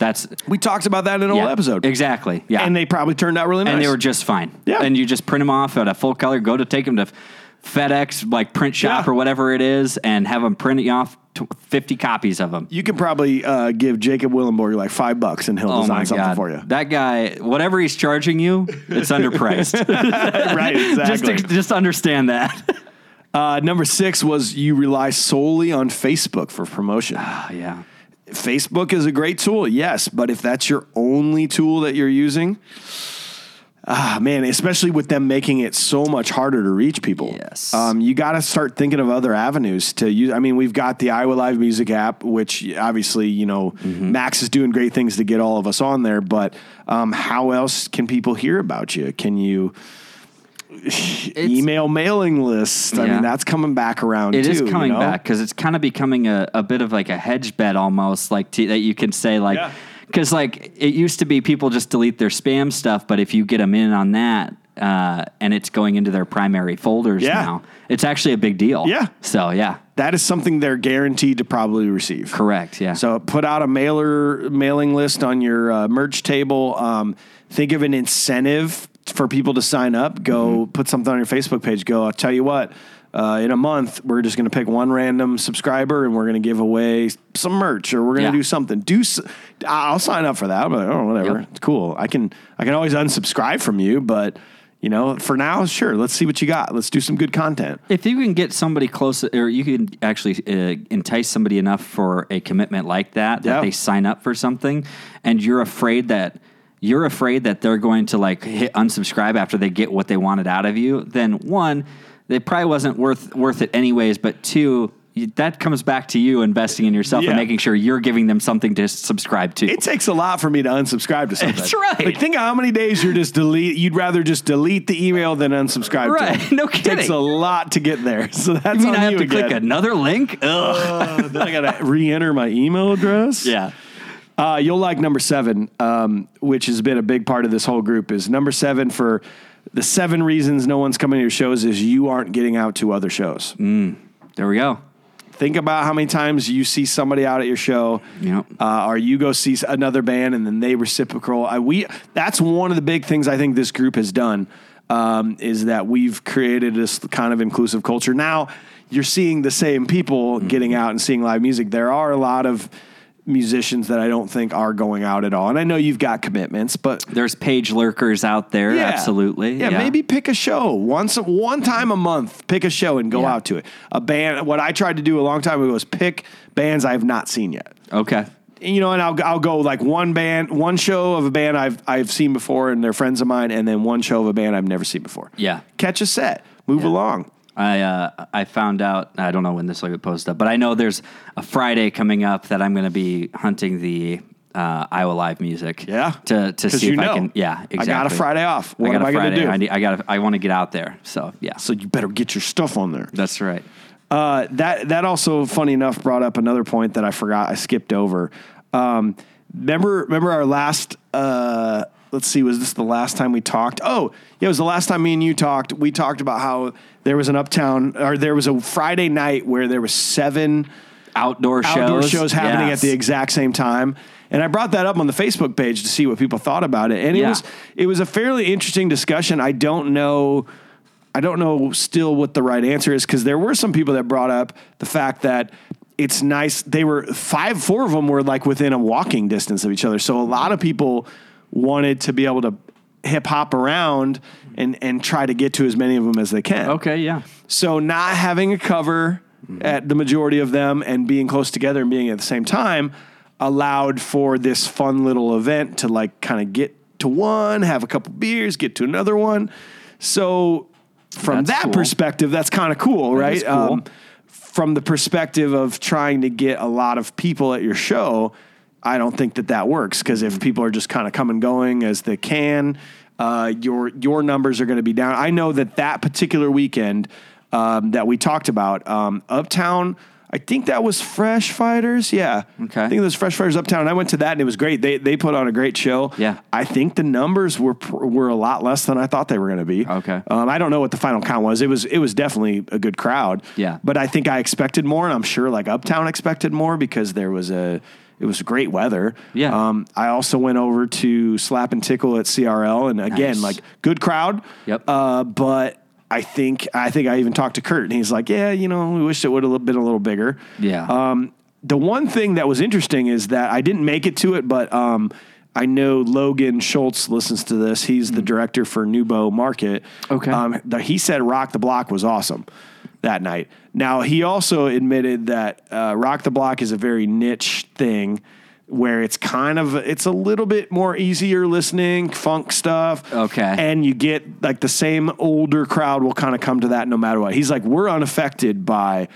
That's We talked about that in an yeah, old episode. Exactly. Yeah. And they probably turned out really nice. and they were just fine. Yeah. And you just print them off at a full color. Go to take them to FedEx, like print shop Yeah. or whatever it is, and have them print you off to 50 copies of them. you can probably uh, give Jacob Willenborg like five bucks and he'll Oh design something god! for you. That guy, whatever he's charging you, it's underpriced. right, just exactly. just understand that. uh, number six was you rely solely on Facebook for promotion. Oh, yeah. Facebook is a great tool, yes, but if that's your only tool that you're using, ah, man, especially with them making it so much harder to reach people. Yes. Um, you got to start thinking of other avenues to use. I mean, we've got the Iowa Live Music app, which obviously, you know, Mm-hmm. Max is doing great things to get all of us on there, but um, how else can people hear about you? Can you. Email mailing list. I mean, that's coming back around It too. is coming you know? back because it's kind of becoming a, a bit of like a hedge bet almost, like to, that you can say like, Yeah. because like it used to be people just delete their spam stuff, but if you get them in on that uh, and it's going into their primary folders Yeah. now, it's actually a big deal. Yeah. So yeah, That is something they're guaranteed to probably receive. correct. Yeah. So put out a mailer mailing list on your uh, merch table. Um, think of an incentive for people to sign up. Go Mm-hmm. put something on your Facebook page. Go. I'll tell you what. Uh, in a month, we're just going to pick one random subscriber and we're going to give away some merch, or we're going to Yeah. do something. Do s- I'll sign up for that. I'm like, oh, whatever. Yep. It's cool. I can I can always unsubscribe from you, but you know, for now, sure. Let's see what you got. Let's do some good content. If you can get somebody close, or you can actually uh, entice somebody enough for a commitment like that, that Yeah. they sign up for something, and you're afraid that you're afraid that they're going to like hit unsubscribe after they get what they wanted out of you, then one, it probably wasn't worth worth it anyways. But two, that comes back to you investing in yourself Yeah. and making sure you're giving them something to subscribe to. It takes a lot for me to unsubscribe to something. That's right. Like, think of how many days you're just delete. You'd rather just delete the email than unsubscribe. Right. To it. No kidding. It takes a lot to get there. So that's you mean I have you to again. click another link? Ugh. Uh, then I gotta re-enter my email address. yeah. Uh, you'll like number seven, um, which has been a big part of this whole group. Is number seven for the seven reasons no one's coming to your shows is you aren't getting out to other shows. There we go. Think about how many times you see somebody out at your show, Yep. uh, or you go see another band and then they reciprocal. I, we that's one of the big things I think this group has done um, is that we've created this kind of inclusive culture. Now you're seeing the same people Mm-hmm. getting out and seeing live music. There are a lot of musicians that I don't think are going out at all, and I know you've got commitments, but There's page lurkers out there. yeah. Absolutely. Yeah, maybe pick a show once, one time a month. Pick a show and go Yeah. out to it. A band. What I tried to do a long time ago was pick bands I have not seen yet. Okay. You know, and I'll I'll go like one band, one show of a band I've I've seen before, and they're friends of mine, and then one show of a band I've never seen before. Yeah. catch a set, move along. I uh, I found out I don't know when this will get posted up, but I know there's a Friday coming up that I'm going to be hunting the uh, Iowa Live music. Yeah. to to see you if know. I can. Yeah, exactly. I got a Friday off. What I am I going to do? I, need, I got. I want to get out there. So yeah. so you better get your stuff on there. that's right. Uh, that that also, funny enough, brought up another point that I forgot. I skipped over. Um, remember, remember our last. Uh, let's see, was this the last time we talked? Oh, yeah, it was the last time me and you talked. We talked about how there was an uptown, or there was a Friday night where there was seven Outdoor shows. outdoor shows happening Yes. at the exact same time. And I brought that up on the Facebook page to see what people thought about it. And it Yeah. was it was a fairly interesting discussion. I don't know I don't know still what the right answer is because there were some people that brought up the fact that it's nice they were five four of them were like within a walking distance of each other. So a lot of people wanted to be able to hip hop around and and try to get to as many of them as they can. Okay. Yeah. So not having a cover at the majority of them and being close together and being at the same time allowed for this fun little event to like kind of get to one, have a couple beers, get to another one. So from That's that cool. perspective, that's kind of cool, right? is cool. Um, from the perspective of trying to get a lot of people at your show, I don't think that that works because Mm-hmm. if people are just kind of come and going as they can, uh, your your numbers are going to be down. I know that that particular weekend um, that we talked about, um, Uptown. I think that was Fresh Fighters. Yeah. Okay. I think it was Fresh Fighters Uptown. I went to that and it was great. They they put on a great show. Yeah. I think the numbers were were a lot less than I thought they were going to be. Okay. Um, I don't know what the final count was. It was it was definitely a good crowd. Yeah. But I think I expected more, and I'm sure like Uptown expected more because there was a it was great weather. Yeah. Um, I also went over to Slap and Tickle at CRL, and again, Nice. like good crowd. Yep. Uh, but I think I think I even talked to Kurt, and he's like, "Yeah, you know, we wish it would have been a little bigger." Yeah. Um, the one thing that was interesting is that I didn't make it to it, but um, I know Logan Schultz listens to this. He's the director for NewBo Market. Mm. Okay. Um, the, he said Rock the Block was awesome that night. Now he also admitted that uh, Rock the Block is a very niche thing. Where it's kind of it's a little bit more easier listening funk stuff, Okay. and you get like the same older crowd will kind of come to that no matter what. He's like, we're unaffected by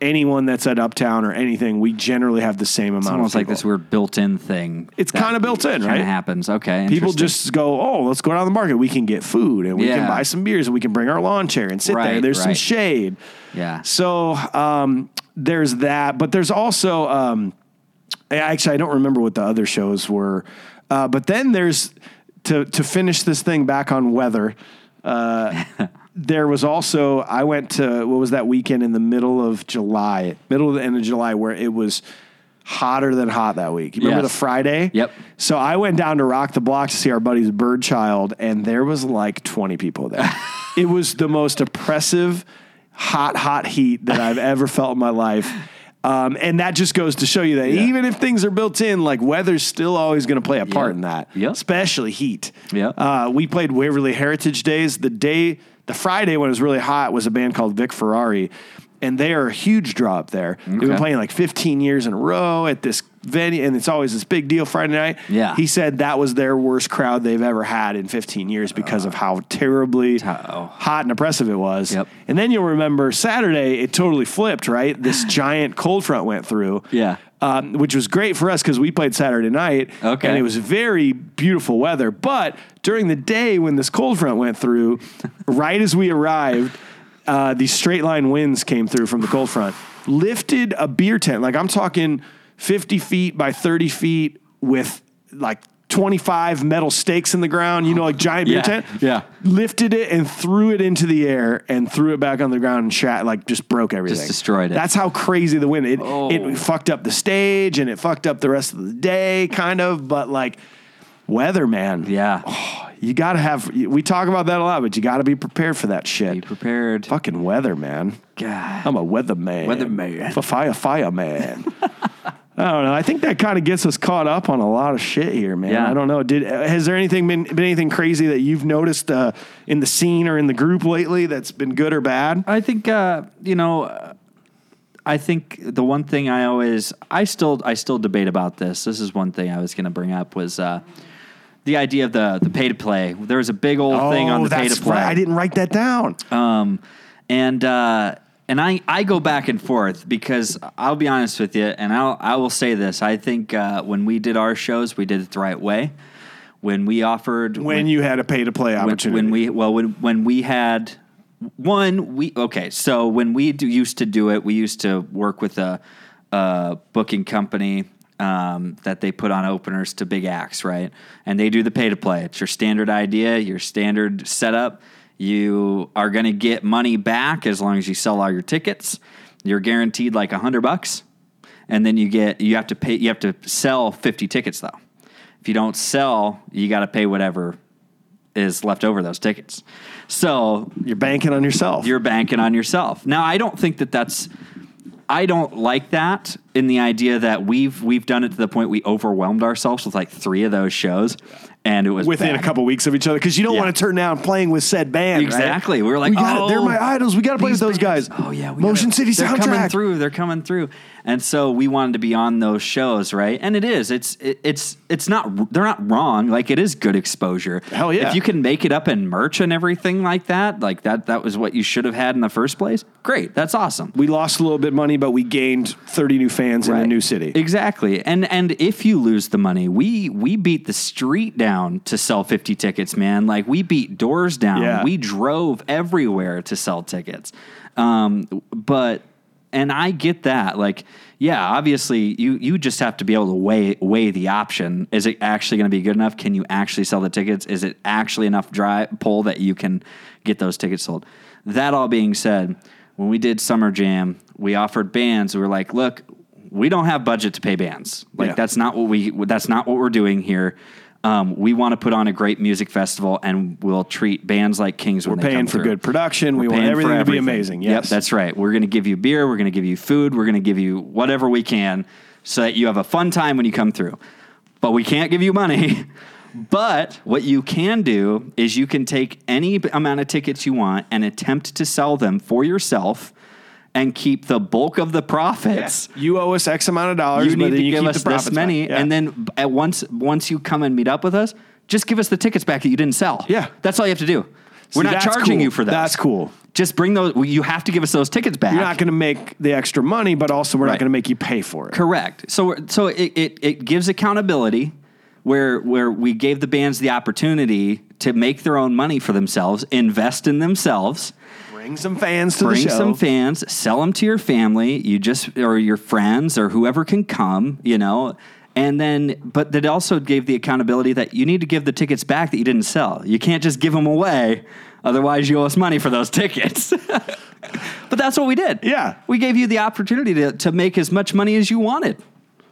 anyone that's at Uptown or anything. We generally have the same amount. It's almost of like this weird built-in thing. It's kinda built in, right? of happens. Okay. People just go, oh, let's go down the market. We can get food and we can buy some beers and we can bring our lawn chair and sit there. Right, There's some shade. yeah. So um, there's that, but there's also um, actually I don't remember what the other shows were, uh, but then there's to to finish this thing back on weather. Uh, there was also I went to what was that weekend in the middle of July, middle of the end of July, where it was hotter than hot that week. You remember Yes. the Friday? Yep. So I went down to Rock the Block to see our buddy's bird child, and there was like 20 people there. it was the most oppressive, hot, hot heat that I've ever felt in my life. Um, and that just goes to show you that Yeah. even if things are built in, like weather's still always going to play a part Yep. in that, Yep. especially heat. Yep. Uh, we played Waverly Heritage Days. The day, the Friday when it was really hot was a band called Vic Ferrari. And they are a huge draw up there. They've been playing like 15 years in a row at this venue, and it's always this big deal Friday night. Yeah. He said that was their worst crowd they've ever had in 15 years because of how terribly hot and oppressive it was. Yep. And then you'll remember Saturday, it totally flipped, right? This giant cold front went through. Yeah. Um, which was great for us because we played Saturday night. Okay. And it was very beautiful weather. But during the day when this cold front went through, right as we arrived, uh, these straight line winds came through from the cold front, lifted a beer tent. Like I'm talking 50 feet by 30 feet with like 25 metal stakes in the ground, you know, like giant beer Yeah, tent. yeah. Lifted it and threw it into the air and threw it back on the ground and shat, like just broke everything. destroyed it. That's how crazy the wind. It, Oh. it fucked up the stage and it fucked up the rest of the day, kind of. But like weather, man. Yeah. Oh, you got to have, we talk about that a lot, but you got to be prepared for that shit. Be prepared. Fucking weather, man. God. I'm a weather man. Weatherman. A fire, fire man. I don't know. I think that kind of gets us caught up on a lot of shit here, man. Yeah. I don't know. Did has there anything been, been anything crazy that you've noticed uh, in the scene or in the group lately that's been good or bad? I think uh, you know. I think the one thing I always, I still, I still debate about this. This is one thing I was going to bring up was uh, the idea of the the pay to play. There was a big old thing on the pay Oh, to play. right. I didn't write that down. Um, and uh, and I I go back and forth because I'll be honest with you, and I'll I will say this. I think uh, when we did our shows, we did it the right way. When we offered when you had a pay to play when, opportunity. when we well when when we had one we okay so when we do, used to do it we used to work with a, a booking company um, that they put on openers to big acts right and they do the pay to play it's your standard idea your standard setup you are going to get money back as long as you sell all your tickets. You're guaranteed like a hundred bucks. And then you get you have to pay you have to sell 50 tickets though. If you don't sell you got to pay whatever is left over those tickets. So you're banking on yourself. you're banking on yourself. Now i don't think that that's i don't like that in the idea that we've we've done it to the point we overwhelmed ourselves with like three of those shows and it was within bad. a couple weeks of each other because you don't Yeah. want to turn down playing with said band. right? Exactly. We were like, we gotta, oh, they're my idols. We got to play with those bands. guys. Oh yeah, Motion gotta- City they're coming through. They're coming through, and so we wanted to be on those shows, right? And it is. It's it, it's it's not. They're not wrong. Like it is good exposure. Hell yeah. If you can make it up in merch and everything like that, like that, that was what you should have had in the first place. Great. That's awesome. We lost a little bit of money, but we gained 30 new fans in a new city. Exactly. And and if you lose the money, we we beat the street down down to sell 50 tickets, man. Like we beat doors down. Yeah. We drove everywhere to sell tickets. Um, but and I get that. Like, yeah, obviously you you just have to be able to weigh weigh the option. Is it actually going to be good enough? Can you actually sell the tickets? Is it actually enough dry pull that you can get those tickets sold? That all being said, when we did Summer Jam, we offered bands. We were like, look, we don't have budget to pay bands. Like Yeah. that's not what we that's not what we're doing here. Um, we want to put on a great music festival, and we'll treat bands like kings. We're paying for through. good production. we We're want paying everything, to be amazing. Yes. Yep, that's right. We're going to give you beer. We're going to give you food. We're going to give you whatever we can so that you have a fun time when you come through. But we can't give you money. But what you can do is you can take any amount of tickets you want and attempt to sell them for yourself and keep the bulk of the profits You owe us X amount of dollars. you need to you give us this many. Yeah. and then at once once you come and meet up with us, just give us the tickets back that you didn't sell. Yeah. that's all you have to do. We're not charging cool. you for that. That's cool. Just bring those. well, You have to give us those tickets back. You're not going to make the extra money, but also we're not going to make you pay for it. Correct. So so it, it it gives accountability where where we gave the bands the opportunity to make their own money for themselves, invest in themselves. Bring some fans to bring the show. Bring some fans, sell them to your family, you just or your friends or whoever can come, you know. And then, but that also gave the accountability that you need to give the tickets back that you didn't sell. You can't just give them away, otherwise you owe us money for those tickets. but that's what we did. Yeah. we gave you the opportunity to to make as much money as you wanted.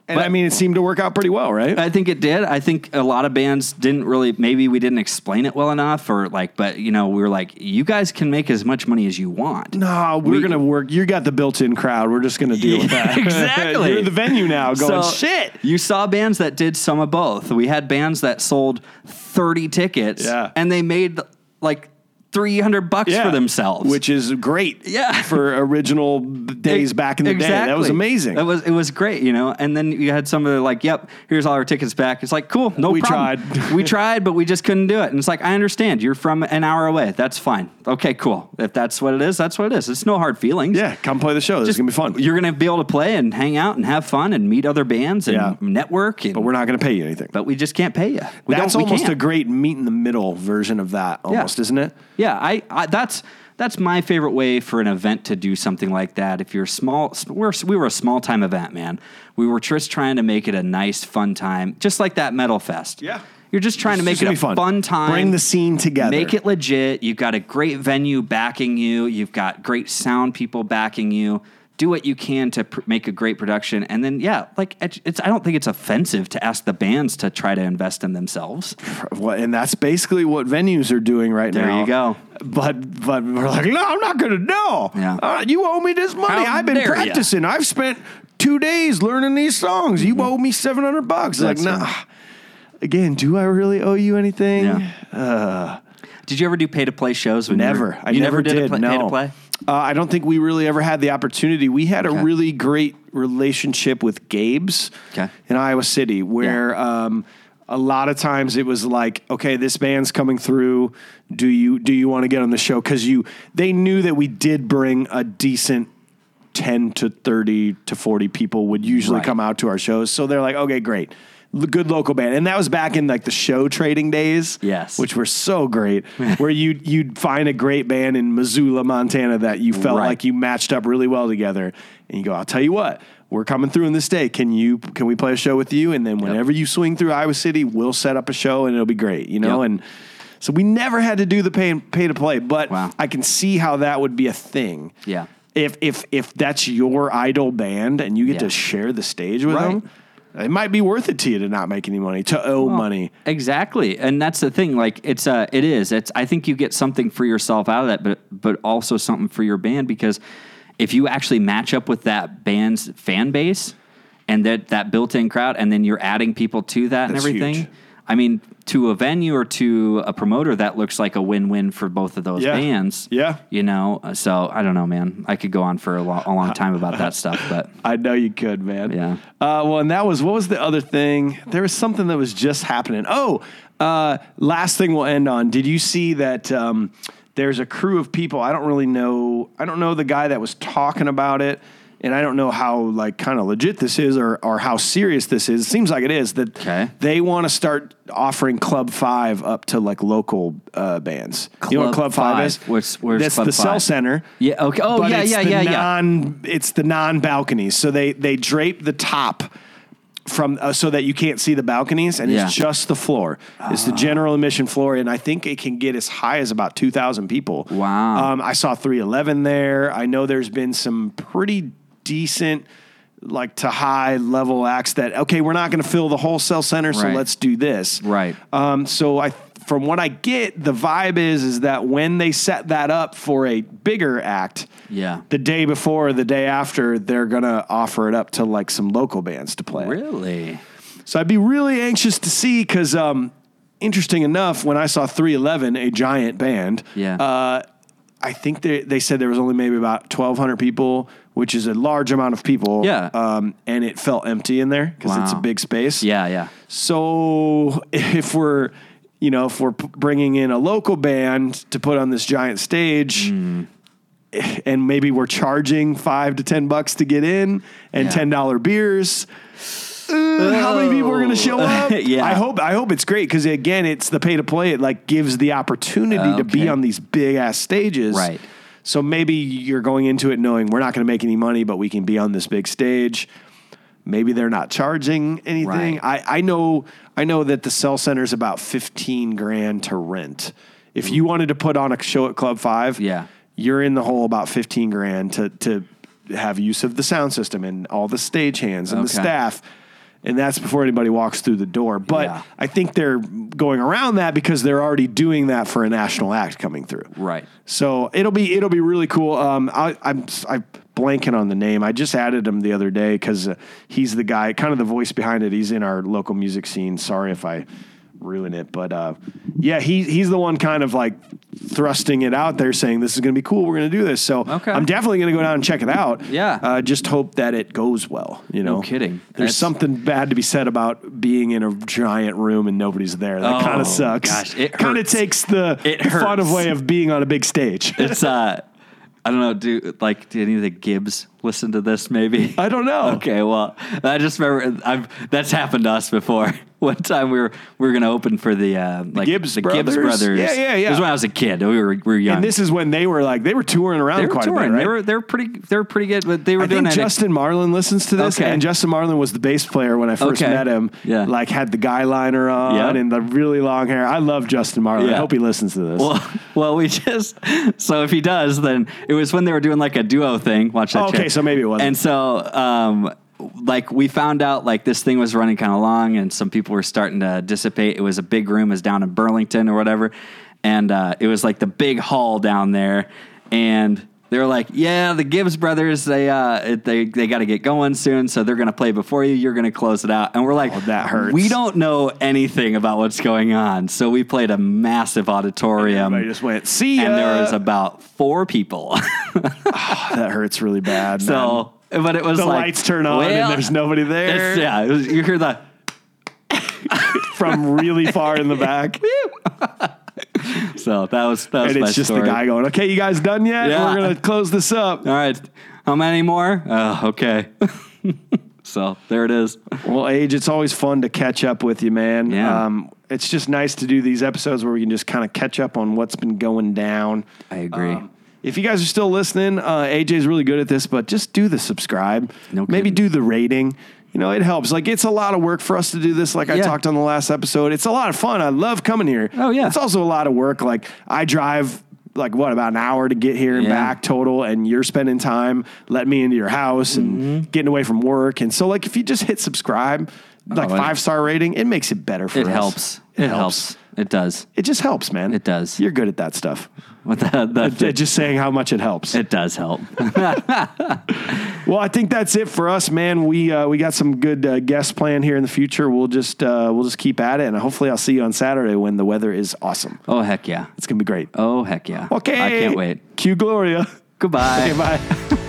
And but- I mean, it seemed to work out pretty well, right? I think it did. I think a lot of bands didn't really. Maybe we didn't explain it well enough, or like, but you know, we were like, you guys can make as much money as you want. no, we're We- going to work. You got the built-in crowd. We're just going to deal with that. exactly. You're the venue now going, So, shit. You saw bands that did some of both. We had bands that sold 30 tickets Yeah. and they made like 300 bucks for themselves. Which is great Yeah. for original days back in the day. That was amazing. That was it was great, you know. And then you had some of the like, "Yep, here's all our tickets back." It's like, "Cool, no We problem." tried. we tried, but we just couldn't do it. And it's like, "I understand. You're from an hour away. That's fine. Okay, cool. If that's what it is, that's what it is. It's no hard feelings. yeah, come play the show. This is going to be fun. You're going to be able to play and hang out and have fun and meet other bands and Yeah. network. And, but we're not going to pay you anything. but we just can't pay you. We That's almost a great meet in the middle version of that, almost, isn't it? Yeah, I, I that's that's my favorite way for an event to do something like that. If you're small, we're, we were a small time event, man. We were just trying to make it a nice, fun time, just like that metal fest. Yeah. you're just trying to make it a just fun. time. Bring the scene together. Make it legit. You've got a great venue backing you. You've got great sound people backing you. Do what you can to pr- make a great production, and then yeah, like it's. I don't think it's offensive to ask the bands to try to invest in themselves. Well, and that's basically what venues are doing right There now. you go. But but we're like, no, I'm not going to know. Yeah. Uh, you owe me this money. How I've been dare ya." practicing. I've spent two days learning these songs. You owe me seven hundred bucks. Like, Mm-hmm. Nah. right. Again, do I really owe you anything? Yeah. Did you ever do pay to play shows? When you Never. were- I you never, never did, a play, no. pay to play. Uh, I don't think we really ever had the opportunity. We had a really great relationship with Gabe's Okay. in Iowa City, where um, a lot of times it was like, okay, this band's coming through. Do you do you want to get on the show? Because you they knew that we did bring a decent. 10 to 30 to 40 people would usually Right. come out to our shows. So they're like, okay, great. Good local band. And that was back in like the show trading days. Yes. Which were so great. where you you'd find a great band in Missoula, Montana that you felt Right. like you matched up really well together. And you go, I'll tell you what, we're coming through in this day. Can you can we play a show with you? And then whenever you swing through Iowa City, we'll set up a show and it'll be great. You know? Yep. And so we never had to do the pay pay to play, but Wow. I can see how that would be a thing. Yeah. If if if that's your idol band and you get Yeah. to share the stage with Right. them, it might be worth it to you to not make any money, to owe money. Exactly, and that's the thing. Like it's uh, it is. It's. I think you get something for yourself out of that, but but also something for your band because if you actually match up with that band's fan base and that that built-in crowd, and then you're adding people to that and everything. huge. I mean, to a venue or to a promoter, that looks like a win-win for both of those Yeah. bands. Yeah. you know. So I don't know, man. I could go on for a, lo- a long time about that stuff, but I know you could, man. Yeah. Uh, well, and that was what was the other thing? There was something that was just happening. Oh, uh, last thing we'll end on. Did you see that? Um, there's a crew of people. I don't really know. I don't know the guy that was talking about it. And I don't know how like kind of legit this is or or how serious this is. It seems like it is that Okay. they want to start offering Club Five up to like local uh, bands. you know what Club Club Five, Five. is? Where's- where's That's Club the Cell Center. Yeah. Okay. Oh, but yeah, yeah, the yeah, yeah. It's the non balconies. So they they drape the top from uh, so that you can't see the balconies, and Yeah. it's just the floor. It's the general admission floor, and I think it can get as high as about two thousand people. Wow. Um, I saw three eleven there. I know there's been some pretty decent. Like to high level acts that okay, we're not going to fill the whole cell center, so Right. let's do this. Right. Um, so I, from what I get, the vibe is is that when they set that up for a bigger act, Yeah. the day before, or the day after, they're gonna offer it up to like some local bands to play. Really? So I'd be really anxious to see because, um, interesting enough, when I saw 311, a giant band, Yeah. uh, I think they they said there was only maybe about 1,200 people, which is a large amount of people. Yeah. Um, and it felt empty in there because it's a big space. Yeah. Yeah. So if we're, you know, if we're p- bringing in a local band to put on this giant stage, Hmm. and maybe we're charging five to ten bucks to get in, and Yeah. ten dollar beers. uh, how many people are going to show up? Yeah. I hope I hope it's great because again, it's the pay to play. It like gives the opportunity to be on these big ass stages. Right. So maybe you're going into it knowing we're not going to make any money, but we can be on this big stage. Maybe they're not charging anything. Right. I, I know I know that the cell center is about fifteen grand to rent. If you wanted to put on a show at Club Five, Yeah. you're in the hole about fifteen grand to to have use of the sound system and all the stage hands and the staff. And that's before anybody walks through the door. But Yeah. I think they're going around that because they're already doing that for a national act coming through. Right. So it'll be it'll be really cool. Um, I, I'm I'm blanking on the name. I just added him the other day because uh, he's the guy, kind of the voice behind it. He's in our local music scene. Sorry if I ruin it, but uh, yeah, he he's the one kind of like thrusting it out there, saying this is going to be cool. We're going to do this. So Okay. I'm definitely going to go down and check it out. Yeah. uh, just hope that it goes well. You know, No kidding. There's That's- something bad to be said about being in a giant room and nobody's there. That kind Oh, of sucks. gosh, it kind of takes the It fun of way of being on a big stage. It's uh, I don't know. Do like do any of the Gibbs listen to this? Maybe. I don't know. Okay, well, I just remember I've that's happened to us before. One time we were we were going to open for the uh, like Gibbs the Gibbs brothers? Yeah, yeah, yeah. It was when I was a kid. We were we were young. And this is when they were like they were touring around they were quite touring. a bit, right? They were they were pretty they were pretty good, but they were I doing think. Justin Marlin listens to this, Okay. and Justin Marlin was the bass player when I first Okay. met him. Yeah. like had the guy liner on Yeah. and the really long hair. I love Justin Marlin. I hope he listens to this. Well, well, we just so if he does, then it was when they were doing like a duo thing. Watch that. Oh, okay, so maybe it wasn't. And so, um, like we found out like this thing was running kind of long, and some people were starting to dissipate. It was a big room, it was down in Burlington or whatever, and uh, it was like the big hall down there, and. They were like, "Yeah, the Gibbs brothers. They uh, they they got to get going soon, so they're gonna play before you. You're gonna close it out." And we're like, Oh, that hurts. We don't know anything about what's going on, so we played a massive auditorium Everybody just went see ya. and there was about four people. that hurts really bad. man. But it was the like lights turn on well, and there's nobody there yeah, it was, you hear the from really far in the back, so that was that was and it's just story. the guy going, "Okay, you guys done yet? Yeah. We're gonna close this up." All right, how many more? Oh, okay. so there it is. Well, AJ, it's always fun to catch up with you, man. Yeah. Um, it's just nice to do these episodes where we can just kind of catch up on what's been going down. I agree. Um, if you guys are still listening, uh, AJ's really good at this, but just do the subscribe. No Maybe do the rating. You know, it helps. Like, it's a lot of work for us to do this. Like I Yeah. talked on the last episode, it's a lot of fun. I love coming here. Oh, yeah. It's also a lot of work. Like, I drive. Like what about an hour to get here and Yeah. back total, and you're spending time letting me into your house and Mm-hmm. getting away from work, and so like if you just hit subscribe, like Oh, five star rating, it makes it better for us. it us. helps. It, helps. It does. It just helps, man. It does. You're good at that stuff. That, that J- Just saying how much it helps. it does help. Well, I think that's it for us, man. We uh, we got some good uh, guests planned here in the future. We'll just uh, we'll just keep at it, and hopefully, I'll see you on Saturday when the weather is awesome. oh heck yeah. It's gonna be great. Oh heck yeah. Okay, I can't wait. Cue Gloria. Goodbye. Okay, bye.